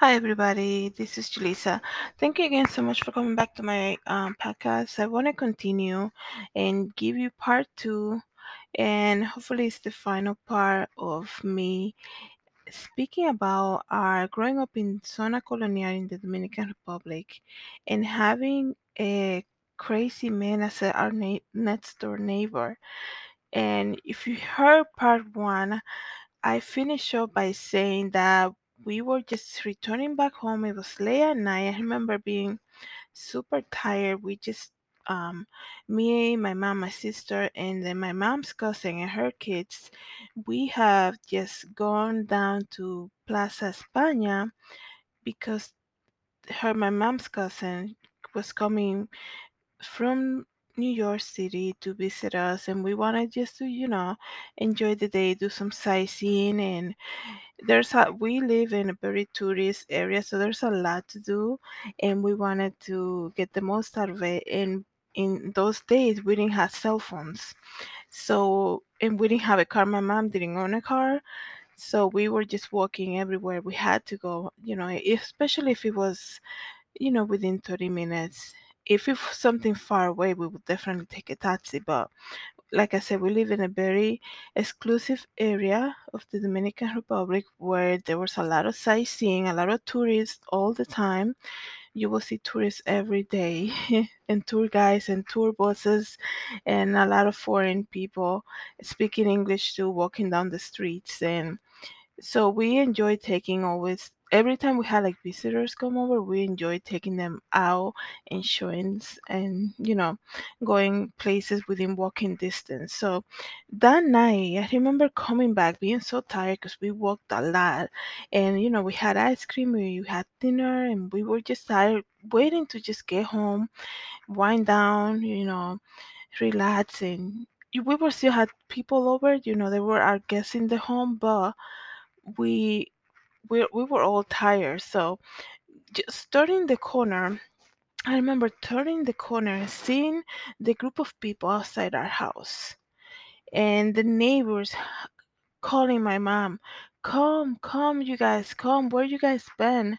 Hi, everybody. This is Julissa. Thank you again so much for coming back to my um, podcast. I want to continue and give you part two, and hopefully, it's the final part of me speaking about our growing up in Zona Colonial in the Dominican Republic and having a crazy man as our na- next door neighbor. And if you heard part one, I finished up by saying that we were just returning back home. It was late at night. I remember being super tired. We just, um, me, my mom, my sister, and then my mom's cousin and her kids, we have just gone down to Plaza España because her, my mom's cousin, was coming from New York City to visit us, and we wanted just to, you know, enjoy the day, do some sightseeing, and there's a we live in a very tourist area, so there's a lot to do, and we wanted to get the most out of it. And in those days, we didn't have cell phones, so and we didn't have a car. My mom didn't own a car, so we were just walking everywhere we had to go. You know, especially if it was you know, within 30 minutes. If it's something far away, we would definitely take a taxi. But like I said, we live in a very exclusive area of the Dominican Republic where there was a lot of sightseeing, a lot of tourists all the time. You will see tourists every day, and tour guides and tour buses, and a lot of foreign people speaking English too, walking down the streets. And so we enjoy taking always every time we had like visitors come over, we enjoy taking them out and showing and you know going places within walking distance. So that night, I remember coming back being so tired because we walked a lot, and you know we had ice cream, we had dinner, and we were just tired, waiting to just get home, wind down, you know, relax and. We were still had people over, you know, they were our guests in the home, but we we we were all tired. So just turning the corner, I remember turning the corner and seeing the group of people outside our house and the neighbors calling my mom, "Come, come, you guys, come! Where you guys been?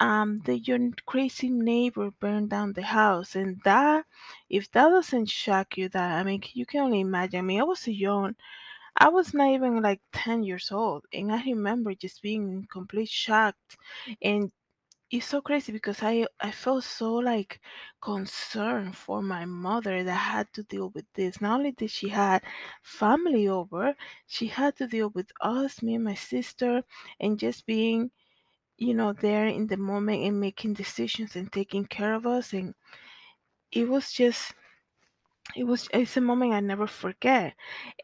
Um, the your crazy neighbor burned down the house." And that, if that doesn't shock you, that I mean, you can only imagine. I mean, I was young. I was not even like 10 years old, and I remember just being in complete shock and it's so crazy because I I felt so like concerned for my mother that had to deal with this. Not only did she had family over, she had to deal with us, me and my sister, and just being, you know, there in the moment and making decisions and taking care of us. And it was just it was it's a moment I never forget.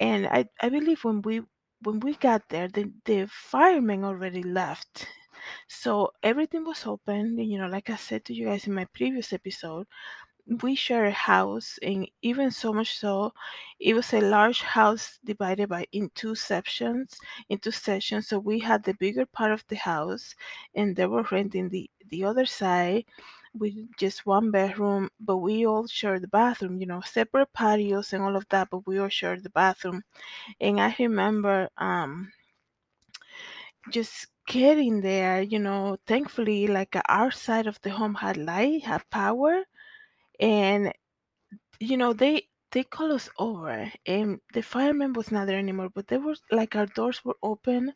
And I I believe when we when we got there, the the firemen already left. So everything was open. You know, like I said to you guys in my previous episode, we share a house, and even so much so, it was a large house divided by in two sections, in two sections. So we had the bigger part of the house, and they were renting the the other side with just one bedroom, but we all shared the bathroom. You know, separate patios and all of that, but we all shared the bathroom. And I remember, um just getting there, you know, thankfully, like uh, our side of the home had light, had power, and you know, they they call us over, and the fireman was not there anymore, but there was like our doors were open,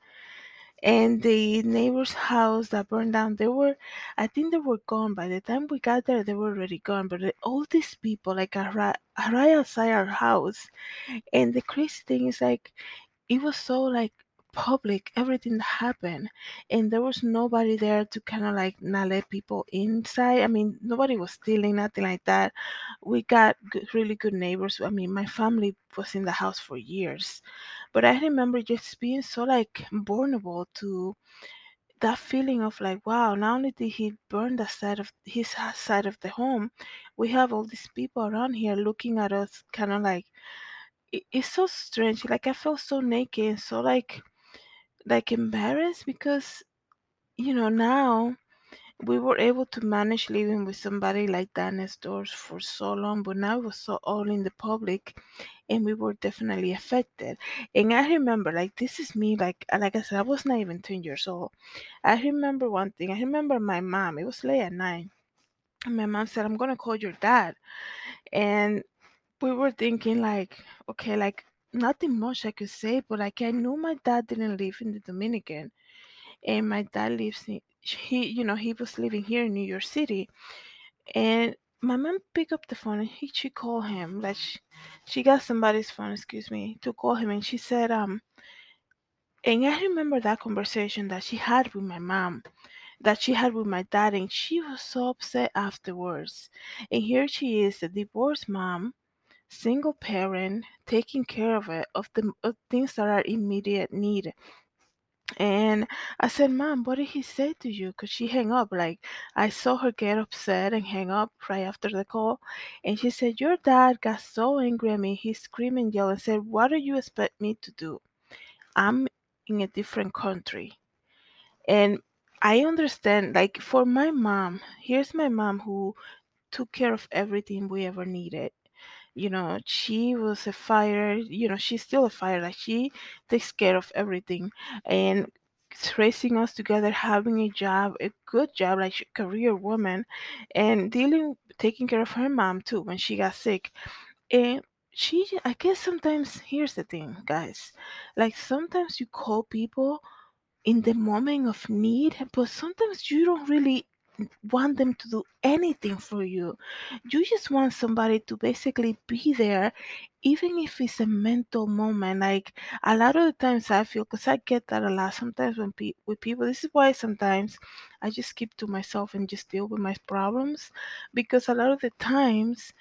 and the neighbor's house that burned down, they were, I think they were gone by the time we got there. They were already gone, but uh, all these people like right outside our house, and the crazy thing is like it was so like public everything that happened and there was nobody there to kind of like not let people inside. I mean nobody was stealing nothing like that. We got good, really good neighbors. I mean my family was in the house for years. But i remember just being so like vulnerable to that feeling of like wow not only did he burn the side of his side of the home we have all these people around here looking at us kind of like it's so strange. Like I felt so naked and so like like embarrassed because you know now we were able to manage living with somebody like that next door for so long, but now it was so all in the public and we were definitely affected. And I remember, like, this is me, like, uh, like I said, I was not even 10 years old. I remember one thing. I remember my mom, it was late at night. And my mom said, I'm to call your dad. And we were thinking, like, okay, like, nothing much I could say, but like, I knew my dad didn't live in the Dominican and my dad lives in he you know he was living here in new york city and my mom picked up the phone and he, she called him like she, she got somebody's phone excuse me to call him and she said um and i remember that conversation that she had with my mom that she had with my dad and she was so upset afterwards and here she is a divorced mom single parent taking care of it of the of things that are immediate need and I said, Mom, what did he say to you? Because she hung up. Like, I saw her get upset and hang up right after the call. And she said, Your dad got so angry at me. He screamed and yelled and said, What do you expect me to do? I'm in a different country. And I understand, like, for my mom, here's my mom who took care of everything we ever needed you know she was a fire you know she's still a fire like she takes care of everything and raising us together having a job a good job like she- career woman and dealing taking care of her mom too when she got sick and she i guess sometimes here's the thing guys like sometimes you call people in the moment of need, but sometimes you don't really want them to do anything for you. You just want somebody to basically be there, even if it's a mental moment. Like a lot of the times, I feel because I get that a lot. Sometimes when pe- with people, this is why sometimes I just keep to myself and just deal with my problems, because a lot of the times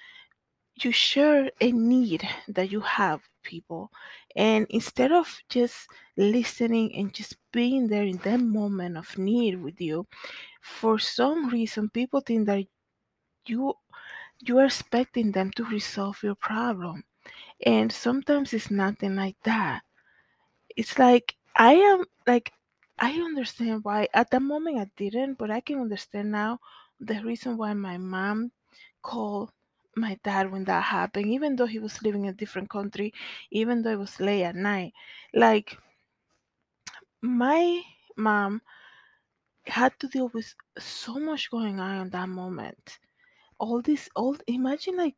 you share a need that you have people. And instead of just listening and just being there in that moment of need with you for some reason people think that you you are expecting them to resolve your problem. And sometimes it's nothing like that. It's like i am like i understand why at the moment i didn't but i can understand now the reason why my mom called my dad when that happened, even though he was living in a different country, even though it was late at night. Like my mom had to deal with so much going on in that moment. All this, all imagine like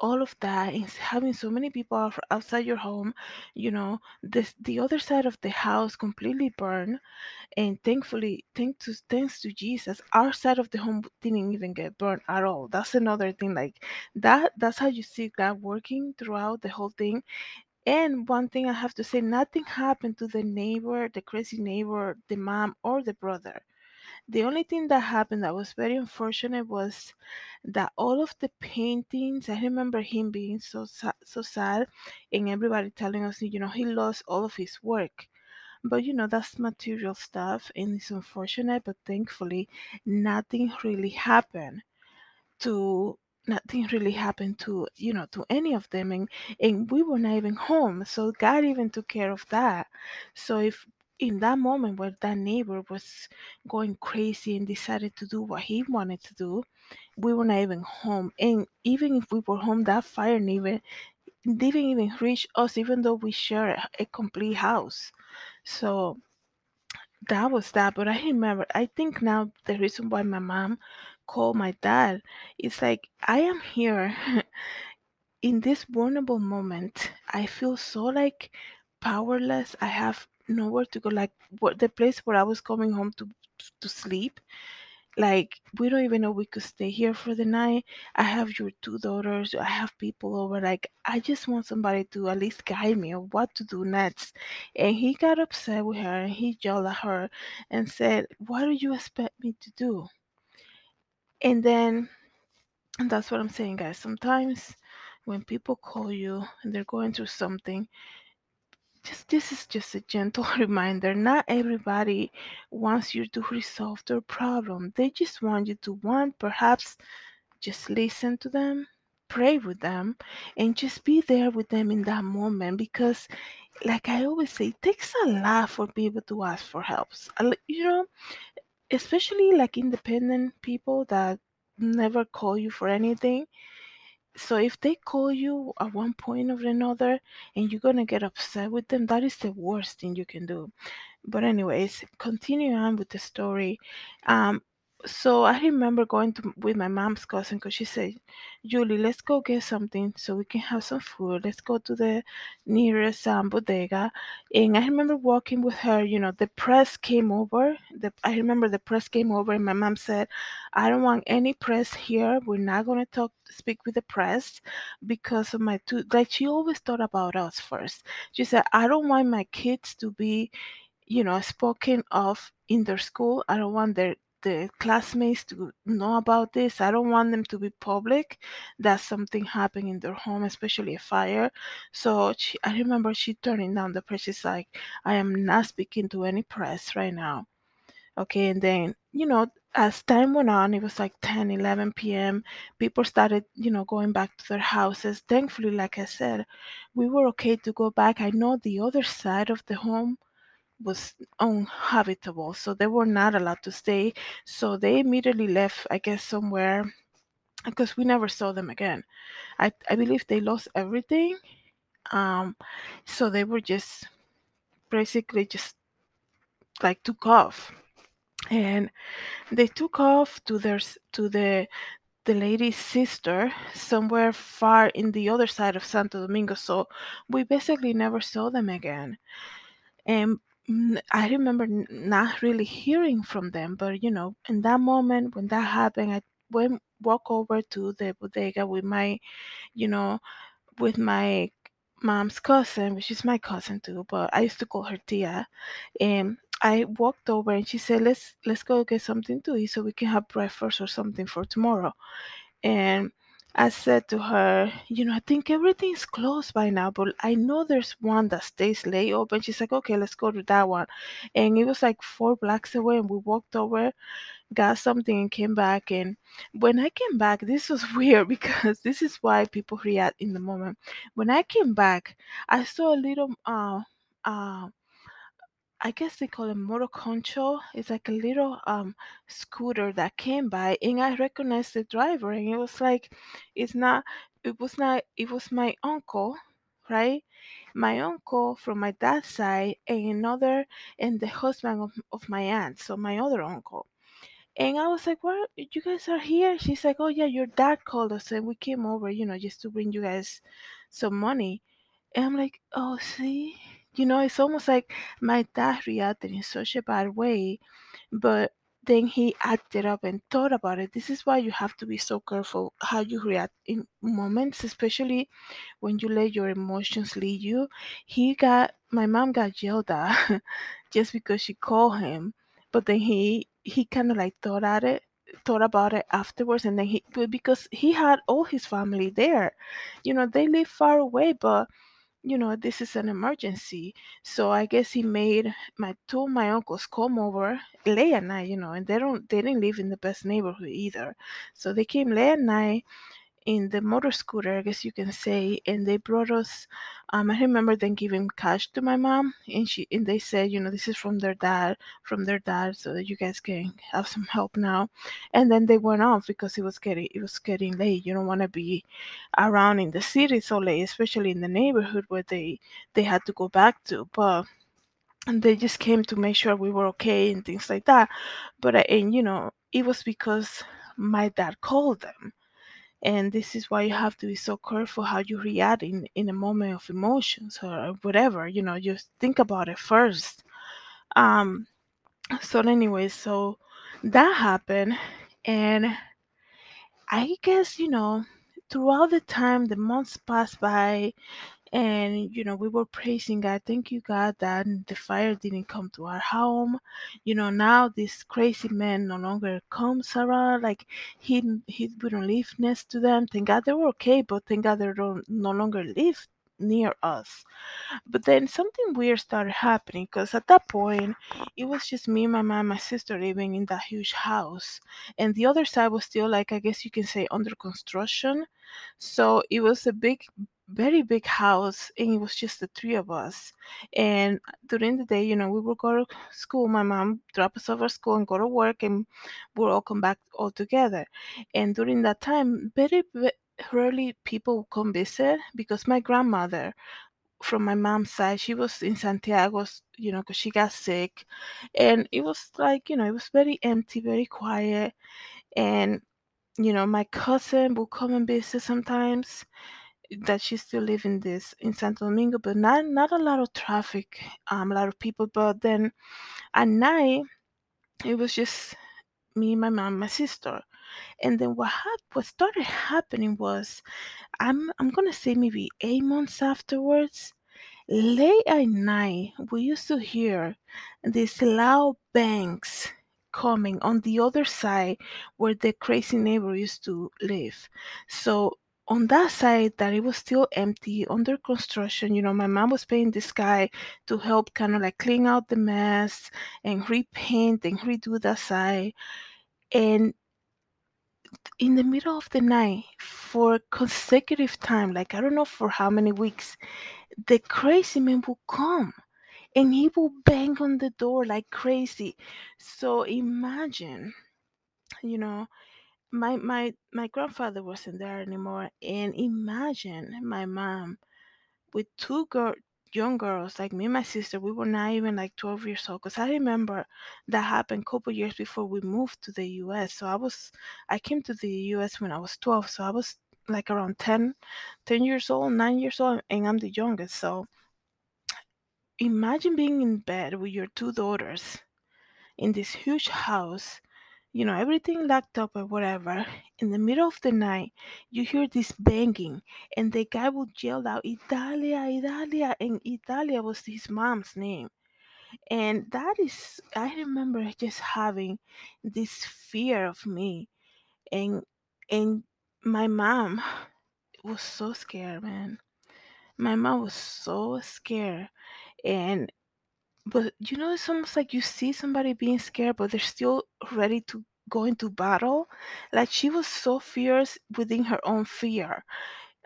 all of that is having so many people out- outside your home. You know, this the other side of the house completely burned and thankfully thanks to thanks to jesus our side of the home didn't even get burned at all that's another thing like that that's how you see god working throughout the whole thing and one thing i have to say nothing happened to the neighbor the crazy neighbor the mom or the brother the only thing that happened that was very unfortunate was that all of the paintings i remember him being so so sad and everybody telling us you know he lost all of his work. But you know, that's material stuff and it's unfortunate, but thankfully nothing really happened to nothing really happened to you know to any of them and and we were not even home. So god even took care of that. So if in that moment where that neighbor was going crazy and decided to do what he wanted to do we were not even home and even if we were home that fire didn't even reach us even though we share a complete house so that was that, but I remember, I think now the reason why my mom called my dad is like, I am here in this vulnerable moment. I feel so like powerless. I have nowhere to go. Like what the place where I was coming home to to sleep like we don't even know we could stay here for the night i have your two daughters i have people over like i just want somebody to at least guide me on what to do next and he got upset with her and he yelled at her and said what do you expect me to do and then and that's what i'm saying guys sometimes when people call you and they're going through something just this is just a gentle reminder not everybody wants you to resolve their problem they just want you to one perhaps just listen to them pray with them and just be there with them in that moment because like i always say it takes a lot for people to ask for help uh, li- you know especially like independent people that never call you for anything. So if they call you at one point or another and you're gonna get upset with them, that is the worst thing you can do. But anyways, continue on with the story. Um, so I remember going to with my mom's cousin because she said, "Julie, let's go get something so we can have some food. Let's go to the nearest um, bodega." And I remember walking with her. You know, the press came over. The I remember the press came over, and my mom said, "I don't want any press here. We're not gonna talk, speak with the press because of my two." Like she always thought about us first. She said, "I don't want my kids to be." you know, spoken of in their school. I don't want their the classmates to know about this. I don't want them to be public that something happened in their home, especially a fire. So she, I remember she turning down the press. She's like, I am not speaking to any press right now. Okay, and then, you know, as time went on, it was like 10, 11 p.m. People started, you know, going back to their houses. Thankfully, like I said, we were okay to go back. I know the other side of the home was uninhabitable, so they were not allowed to stay. So they immediately left, I guess, somewhere because we never saw them again. I, I believe they lost everything. Um, so they were just basically just like took off, and they took off to their to the the lady's sister somewhere far in the other side of Santo Domingo. So we basically never saw them again. And I remember n- not really hearing from them, but you know, in that moment when that happened, I went walk over to the bodega with my, you know, with my mom's cousin, which is my cousin too, but I used to call her Tia. And I walked over and she said, "Let's let's go get something to eat so we can have breakfast or something for tomorrow." And I said to her, you know, I think everything's closed by now, but I know there's one that stays late open. She's like, okay, let's go to that one. And it was like four blocks away, and we walked over, got something, and came back. And when I came back, this was weird because this is why people react in the moment. When I came back, I saw a little uh uh I guess they call it motor concho. It's like a little um scooter that came by and I recognized the driver and it was like it's not it was not it was my uncle, right? My uncle from my dad's side and another and the husband of, of my aunt, so my other uncle. And I was like, What you guys are here? She's like, Oh yeah, your dad called us and we came over, you know, just to bring you guys some money. And I'm like, oh, see? You know, it's almost like my dad reacted in such a bad way, but then he acted up and thought about it. This is why you have to be so careful how you react in moments, especially when you let your emotions lead you. He got, my mom got yelled at just because she called him, but then he, he kind of like thought at it, thought about it afterwards, and then he, because he had all his family there. You know, they live far away, but you know, this is an emergency. So I guess he made my two my uncles come over late at night, you know, and they don't they didn't live in the best neighborhood either. So they came late at night in the motor scooter, I guess you can say, and they brought us. Um, I remember them giving cash to my mom, and she and they said, you know, this is from their dad, from their dad, so that you guys can have some help now. And then they went off because it was getting it was getting late. You don't want to be around in the city so late, especially in the neighborhood where they they had to go back to. But and they just came to make sure we were okay and things like that. But uh, and you know, it was because my dad called them and this is why you have to be so careful how you react in in a moment of emotions or whatever you know just think about it first. Um so anyway so that happened and i guess you know throughout the time the months passed by and you know we were praising god. Thank you god that the fire didn't come to our home. You know now this crazy man no longer comes around like he he wouldn't live next to them. Thank god they were okay but thank god they don't no longer live near us. But then something weird started happening because at that point it was just me my mom my sister living in that huge house. And the other side was still like i guess you can say under construction. So it was a big very big house and it was just the three of us and during the day you know we would go to school my mom drop us off at school and go to work and we'll all come back all together and during that time very ve- rarely people would come visit because my grandmother from my mom's side she was in santiago you know because she got sick and it was like you know it was very empty very quiet and you know my cousin would come and visit sometimes that she still live in this in Santo Domingo, but not not a lot of traffic, um, a lot of people. But then at night, it was just me, my mom, my sister. And then what hap- what started happening was I'm I'm gonna say maybe eight months afterwards, Late at night, we used to hear these loud bangs coming on the other side where the crazy neighbor used to live. So on that side that it was still empty under construction, you know, my mom was paying this guy to help kind of like clean out the mess and repaint and redo that side. And in the middle of the night, for consecutive time, like I don't know for how many weeks, the crazy man will come and he will bang on the door like crazy. So imagine, you know, my my my grandfather wasn't there anymore, and imagine my mom with two girl young girls like me and my sister. We were not even like 12 years old because I remember that happened a couple years before we moved to the U.S. So I was I came to the U.S. when I was 12, so I was like around 10 10 years old 9 years old and i'm the youngest so imagine being in bed with your two daughters in this huge house, you know, everything locked up or whatever. In the middle of the night, you hear this banging, and the guy would yell out, Italia, Italia, and Italia was his mom's name. And that is, I remember just having this fear of me, and and my mom was so scared, man. My mom was so scared, and But you know, it's almost like you see somebody being scared, but they're still ready to go into battle. Like she was so fierce within her own fear.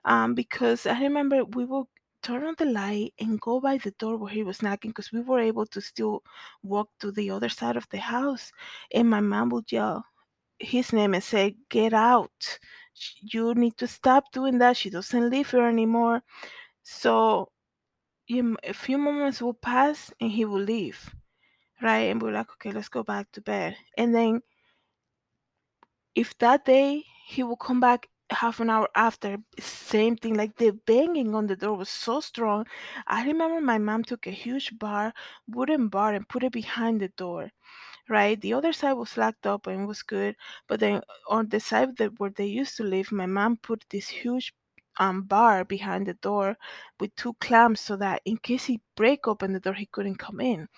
Um, because I remember we would turn on the light and go by the door where he was knocking because we were able to still walk to the other side of the house. And my mom would yell his name and say, Get out. You need to stop doing that. She doesn't live here anymore. So a eh, few moments will pass and he will leave right? And we're like, okay, let's go back to bed. And then if that day he will come back half an hour after, same thing, like the banging on the door was so strong. I remember my mom took a huge bar, wooden bar, and put it behind the door, right? The other side was locked up and was good, but then on the side that where they used to live, my mom put this huge um bar behind the door with two clamps so that in case he break open the door he couldn't come in.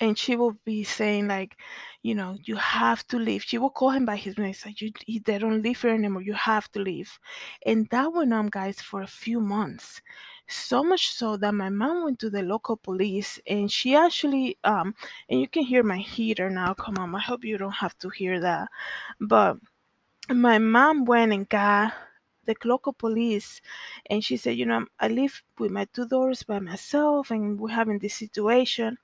And she will be saying like you know you have to leave. She will call him by his name like you they don't live here anymore. You have to leave. And that went on guys for a few months. So much so that my mom went to the local police and she actually um and you can hear my heater now. Come on i hope you don't have to hear that. But my mom went and got the local police and she said you know i live with my two daughters by myself and we're having this situation.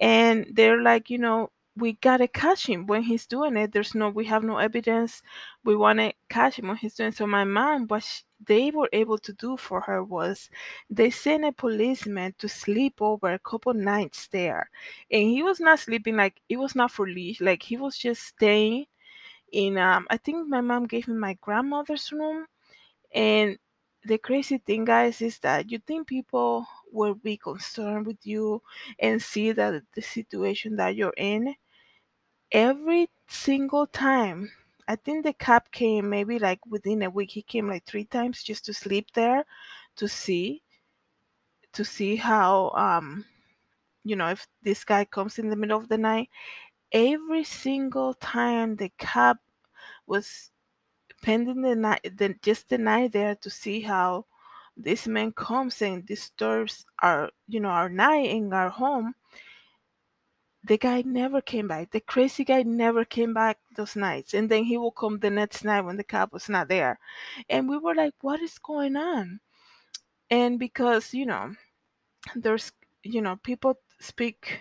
And they're like you know we gotta catch him when he's doing it. There's no we have no evidence. We want to catch him when he's doing it. so my mom sh they were able to do for her was they sent a policeman to sleep over a couple nights there. And he was not sleeping like it was not for leash like he was just staying in um i think my mom gave him my grandmother's room and the crazy thing, guys, is that you think people will be concerned with you and see that the situation that you're in every single time. I think the cop came maybe like within a week. He came like three times just to sleep there to see to see how um you know if this guy comes in the middle of the night. Every single time the cop was spending the night the, just the night there to see how this man comes and disturbs our you know our night in our home the guy never came back. The crazy guy never came back those nights. And then he will come the next night when the cop was not there. And we were like what is going on? And because you know there's you know people speak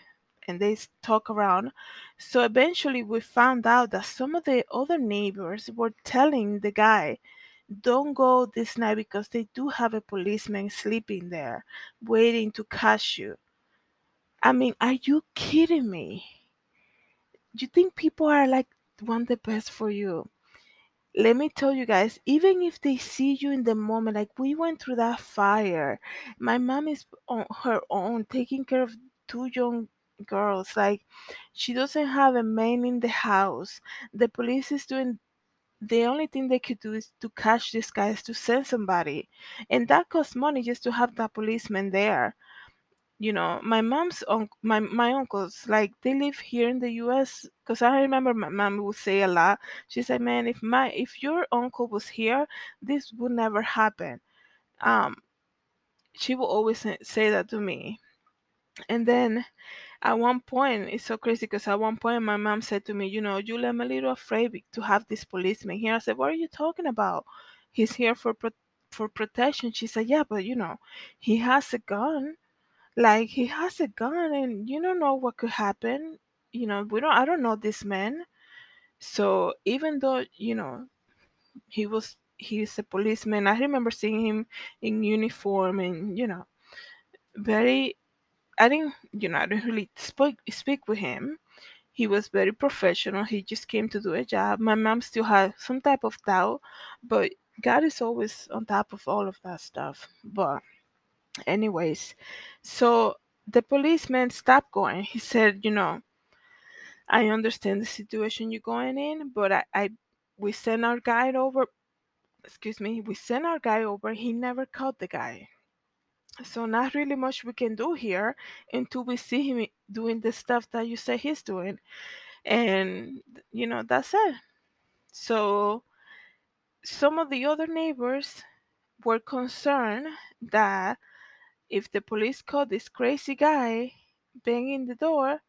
and they talk around. So eventually we found out that some of the other neighbors were telling the guy don't go this night because they do have a policeman sleeping there waiting to catch you. I mean are you kidding me? You think people are like want the best for you? Let me tell you guys, even if they see you in the moment, like we went through that fire, my mom is on her own taking care of two young girls. Like she doesn't have a man in the house. The police is doing the only thing they could do is to catch these guys to send somebody. And that costs money just to have that policeman there you know my mom's un- my my uncles like they live here in the US because I remember my mom would say a lot she said man if my if your uncle was here this would never happen um she will always say that to me and then at one point it's so crazy because at one point my mom said to me you know Julie I'm a little afraid to have this policeman here I said what are you talking about he's here for pro- for protection she said yeah but you know he has a gun like he has a gun and you don't know what could happen. You know, we don't I don't know this man. So even though, you know, he was he's a policeman, I remember seeing him in uniform and, you know, very I didn't you know, I didn't really speak speak with him. He was very professional. He just came to do a job. My mom still had some type of doubt, but God is always on top of all of that stuff. But anyways, so the policeman stopped going. He said, you know, I understand the situation you're going in, but I, I we sent our guide over excuse me, we sent our guy over, he never caught the guy. So not really much we can do here until we see him doing the stuff that you say he's doing. And you know, that's it. So some of the other neighbors were concerned that if the police caught this crazy guy banging the door,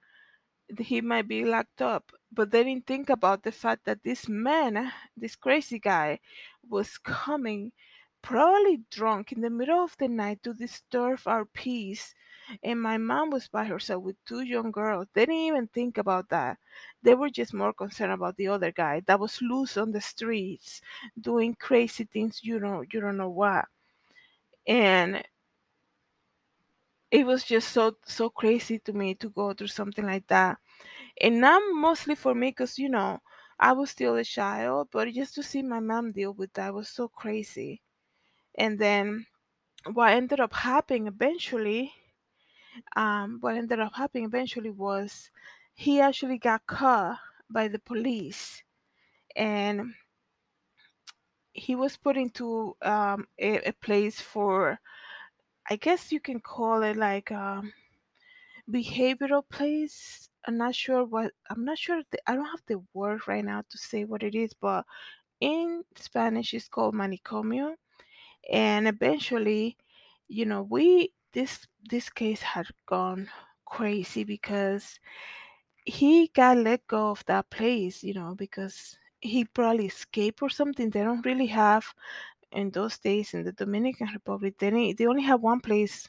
he might be locked up. But they didn't think about the fact that this man, this crazy guy, was coming, probably drunk in the middle of the night to disturb our peace. And my mom was by herself with two young girls. They didn't even think about that. They were just more concerned about the other guy that was loose on the streets, doing crazy things. You know, you don't know what. And it was just so so crazy to me to go through something like that and now mostly for me because you know i was still a child but just to see my mom deal with that was so crazy and then what ended up happening eventually um what ended up happening eventually was he actually got caught by the police and he was put into um a, a place for i guess you can call it like um behavioral place. I'm not sure what I'm not sure the, I don't have the word right now to say what it is, but in Spanish it's called manicomio. And eventually, you know, we this this case had gone crazy because he got let go of that place, you know, because he probably escaped or something. They don't really have in those days in the Dominican Republic. They they only have one place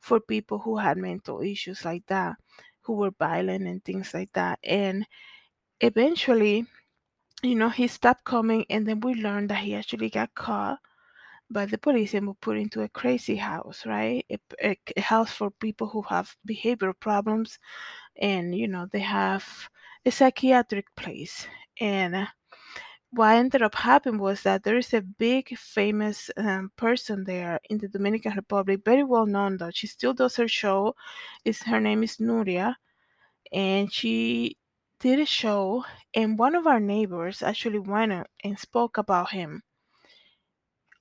for people who had mental issues like that, who were violent and things like that. And eventually, you know, he stopped coming, and then we learned that he actually got caught by the police and was put into a crazy house, right? A, a, a house for people who have behavioral problems, and you know, they have a psychiatric place. And what ended up happening was that there is a big famous um, person there in the Dominican Republic, very well known though. She still does her show. Is her name is Nuria, and she did a show, and one of our neighbors actually went and spoke about him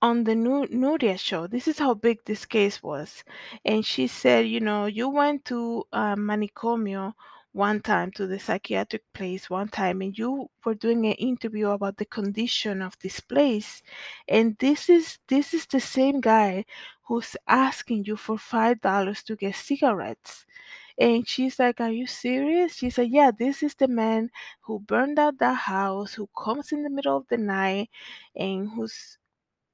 on the Nu- Nuria show. This is how big this case was. And she said, you know, you went to Manicomio one time to the psychiatric place one time and you were doing an interview about the condition of this place and this is this is the same guy who's asking you for five dollars to get cigarettes and she's like are you serious she said yeah this is the man who burned out that house who comes in the middle of the night and who's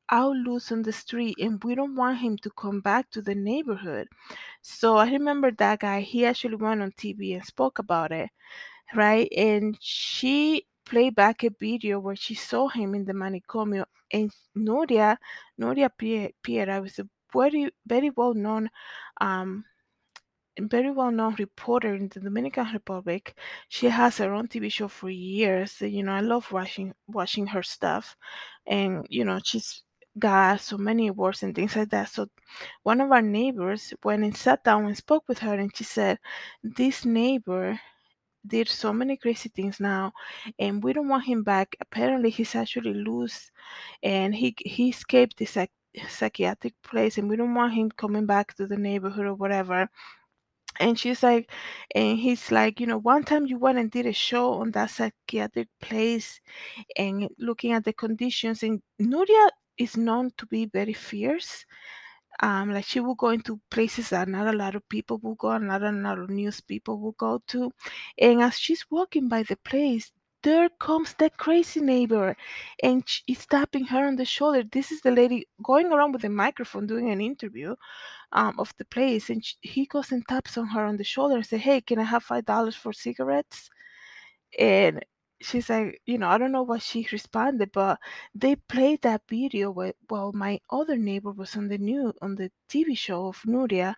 out loose on the street and we don't want him to come back to the neighborhood. So I remember that guy, he actually went on TV and spoke about it, right? And she played back a video where she saw him in the manicomio and Nuria, Nuria Pie- Piera was a very, very well known um, very well known reporter in the Dominican Republic. She has her own TV show for years. You know, I love watching watching her stuff, and you know, she's got so many awards and things like that. So, one of our neighbors went and sat down and spoke with her, and she said, "This neighbor." Did so many crazy things now, and we don't want him back. Apparently, he's actually loose, and he he escaped this psych- psychiatric place, and we don't want him coming back to the neighborhood or whatever and she's like, and he's like, you know, one time you went and did a show on that psychiatric place and looking at the conditions. And Nuria is known to be very fierce. Um, like she will go into places that not a lot of people will go, not a lot of news people will go to. And as she's walking by the place, there comes that crazy neighbor and she's tapping her on the shoulder. This is the lady going around with a microphone doing an interview um, of the place, and sh- he goes and taps on her on the shoulder and say, "Hey, can I have five dollars for cigarettes?" And she's like, you know, I don't know what she responded, but they played that video wh- while my other neighbor was on the new on the TV show of Nuria,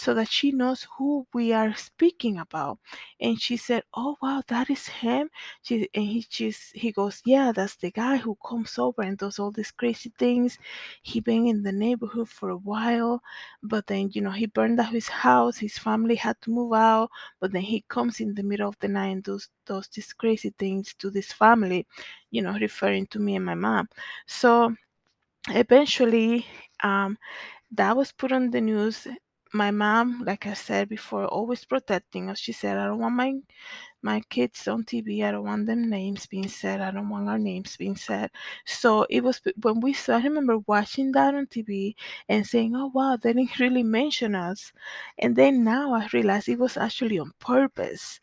so that she knows who we are speaking about. And she said, "Oh wow, that is him." She and he he goes, "Yeah, that's the guy who comes over and does all these crazy things. He been in the neighborhood for a while, but then you know he burned down his house. His family had to move out, but then he comes in the middle of the night and does does these crazy things to this family, you know, referring to me and my mom. So eventually, um, that was put on the news. My mom, like I said before, always protecting us. She said, I don't want my my kids on TV. I don't want them names being said. I don't want our names being said. So it was when we saw, I remember watching that on TV and saying, oh, wow, they didn't really mention us. And then now I realized it was actually on purpose.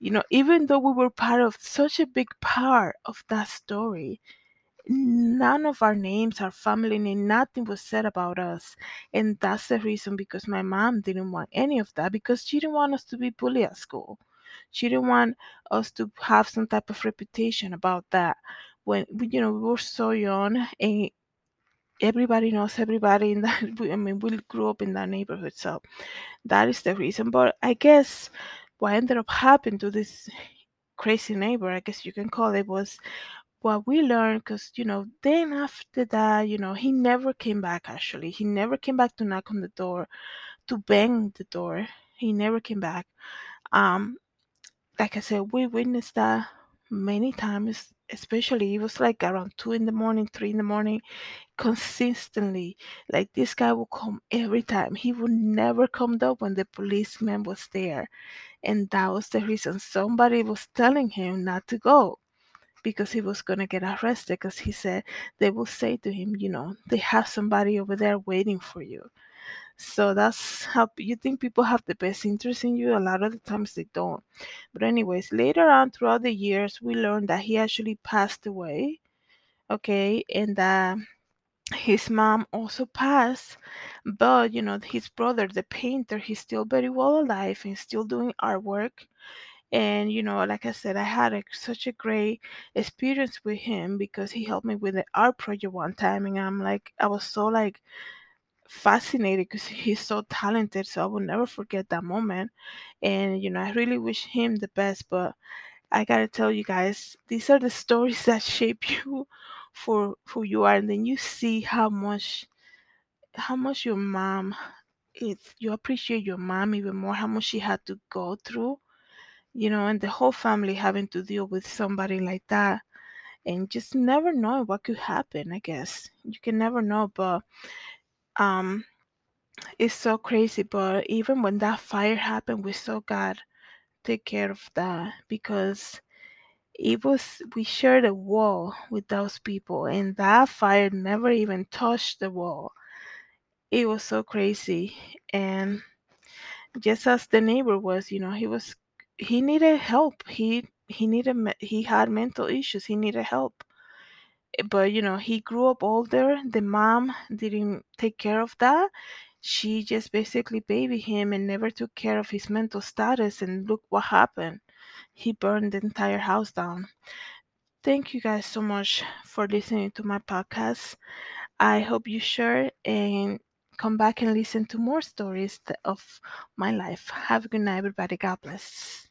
You know, even though we were part of such a big part of that story, none of our names, our family name, nothing was said about us. And that's the reason because my mom didn't want any of that because she didn't want us to be bullied at school. She didn't want us to have some type of reputation about that. When we, you know, we were so young and everybody knows everybody in that I mean we grew up in that neighborhood. So that is the reason. But I guess what ended up happening to this crazy neighbor, I guess you can call it, was what we learned because you know then after that you know he never came back actually. He never came back to knock on the door to bang the door. He never came back. Um like i said we witnessed that many times especially it was like around two in the morning three in the morning consistently. Like this guy would come every time. He would never come though when the policeman was there. And that was the reason somebody was telling him not to go because he was going to get arrested because he said they will say to him, you know, they have somebody over there waiting for you. So that's how you think people have the best interest in you. A lot of the times they don't. But, anyways, later on throughout the years, we learned that he actually passed away. Okay. And that his mom also passed. But, you know, his brother, the painter, he's still very well alive and still doing artwork and you know like i said i had a, such a great experience with him because he helped me with the art project one time and i'm like i was so like fascinated because he's so talented so i will never forget that moment. And you know i really wish him the best but i gotta tell you guys these are the stories that shape you for who you are and then you see how much how much your mom it's you appreciate your mom even more how much she had to go through you know, and the whole family having to deal with somebody like that and just never know what could happen, I guess. You can never know, but um it's so crazy. But even when that fire happened, we saw God take care of that because it was we shared a wall with those people and that fire never even touched the wall. It was so crazy. And just as the neighbor was, you know, he was he needed help. He he needed he had mental issues. He needed help. Eh, but you know he grew up older the mom didn't take care of that she just basically babied him and never took care of his mental status and look what happened he burned the entire house down thank you guys so much for listening to my podcast i hope you share and come back and listen to more stories of my life have a good night everybody god bless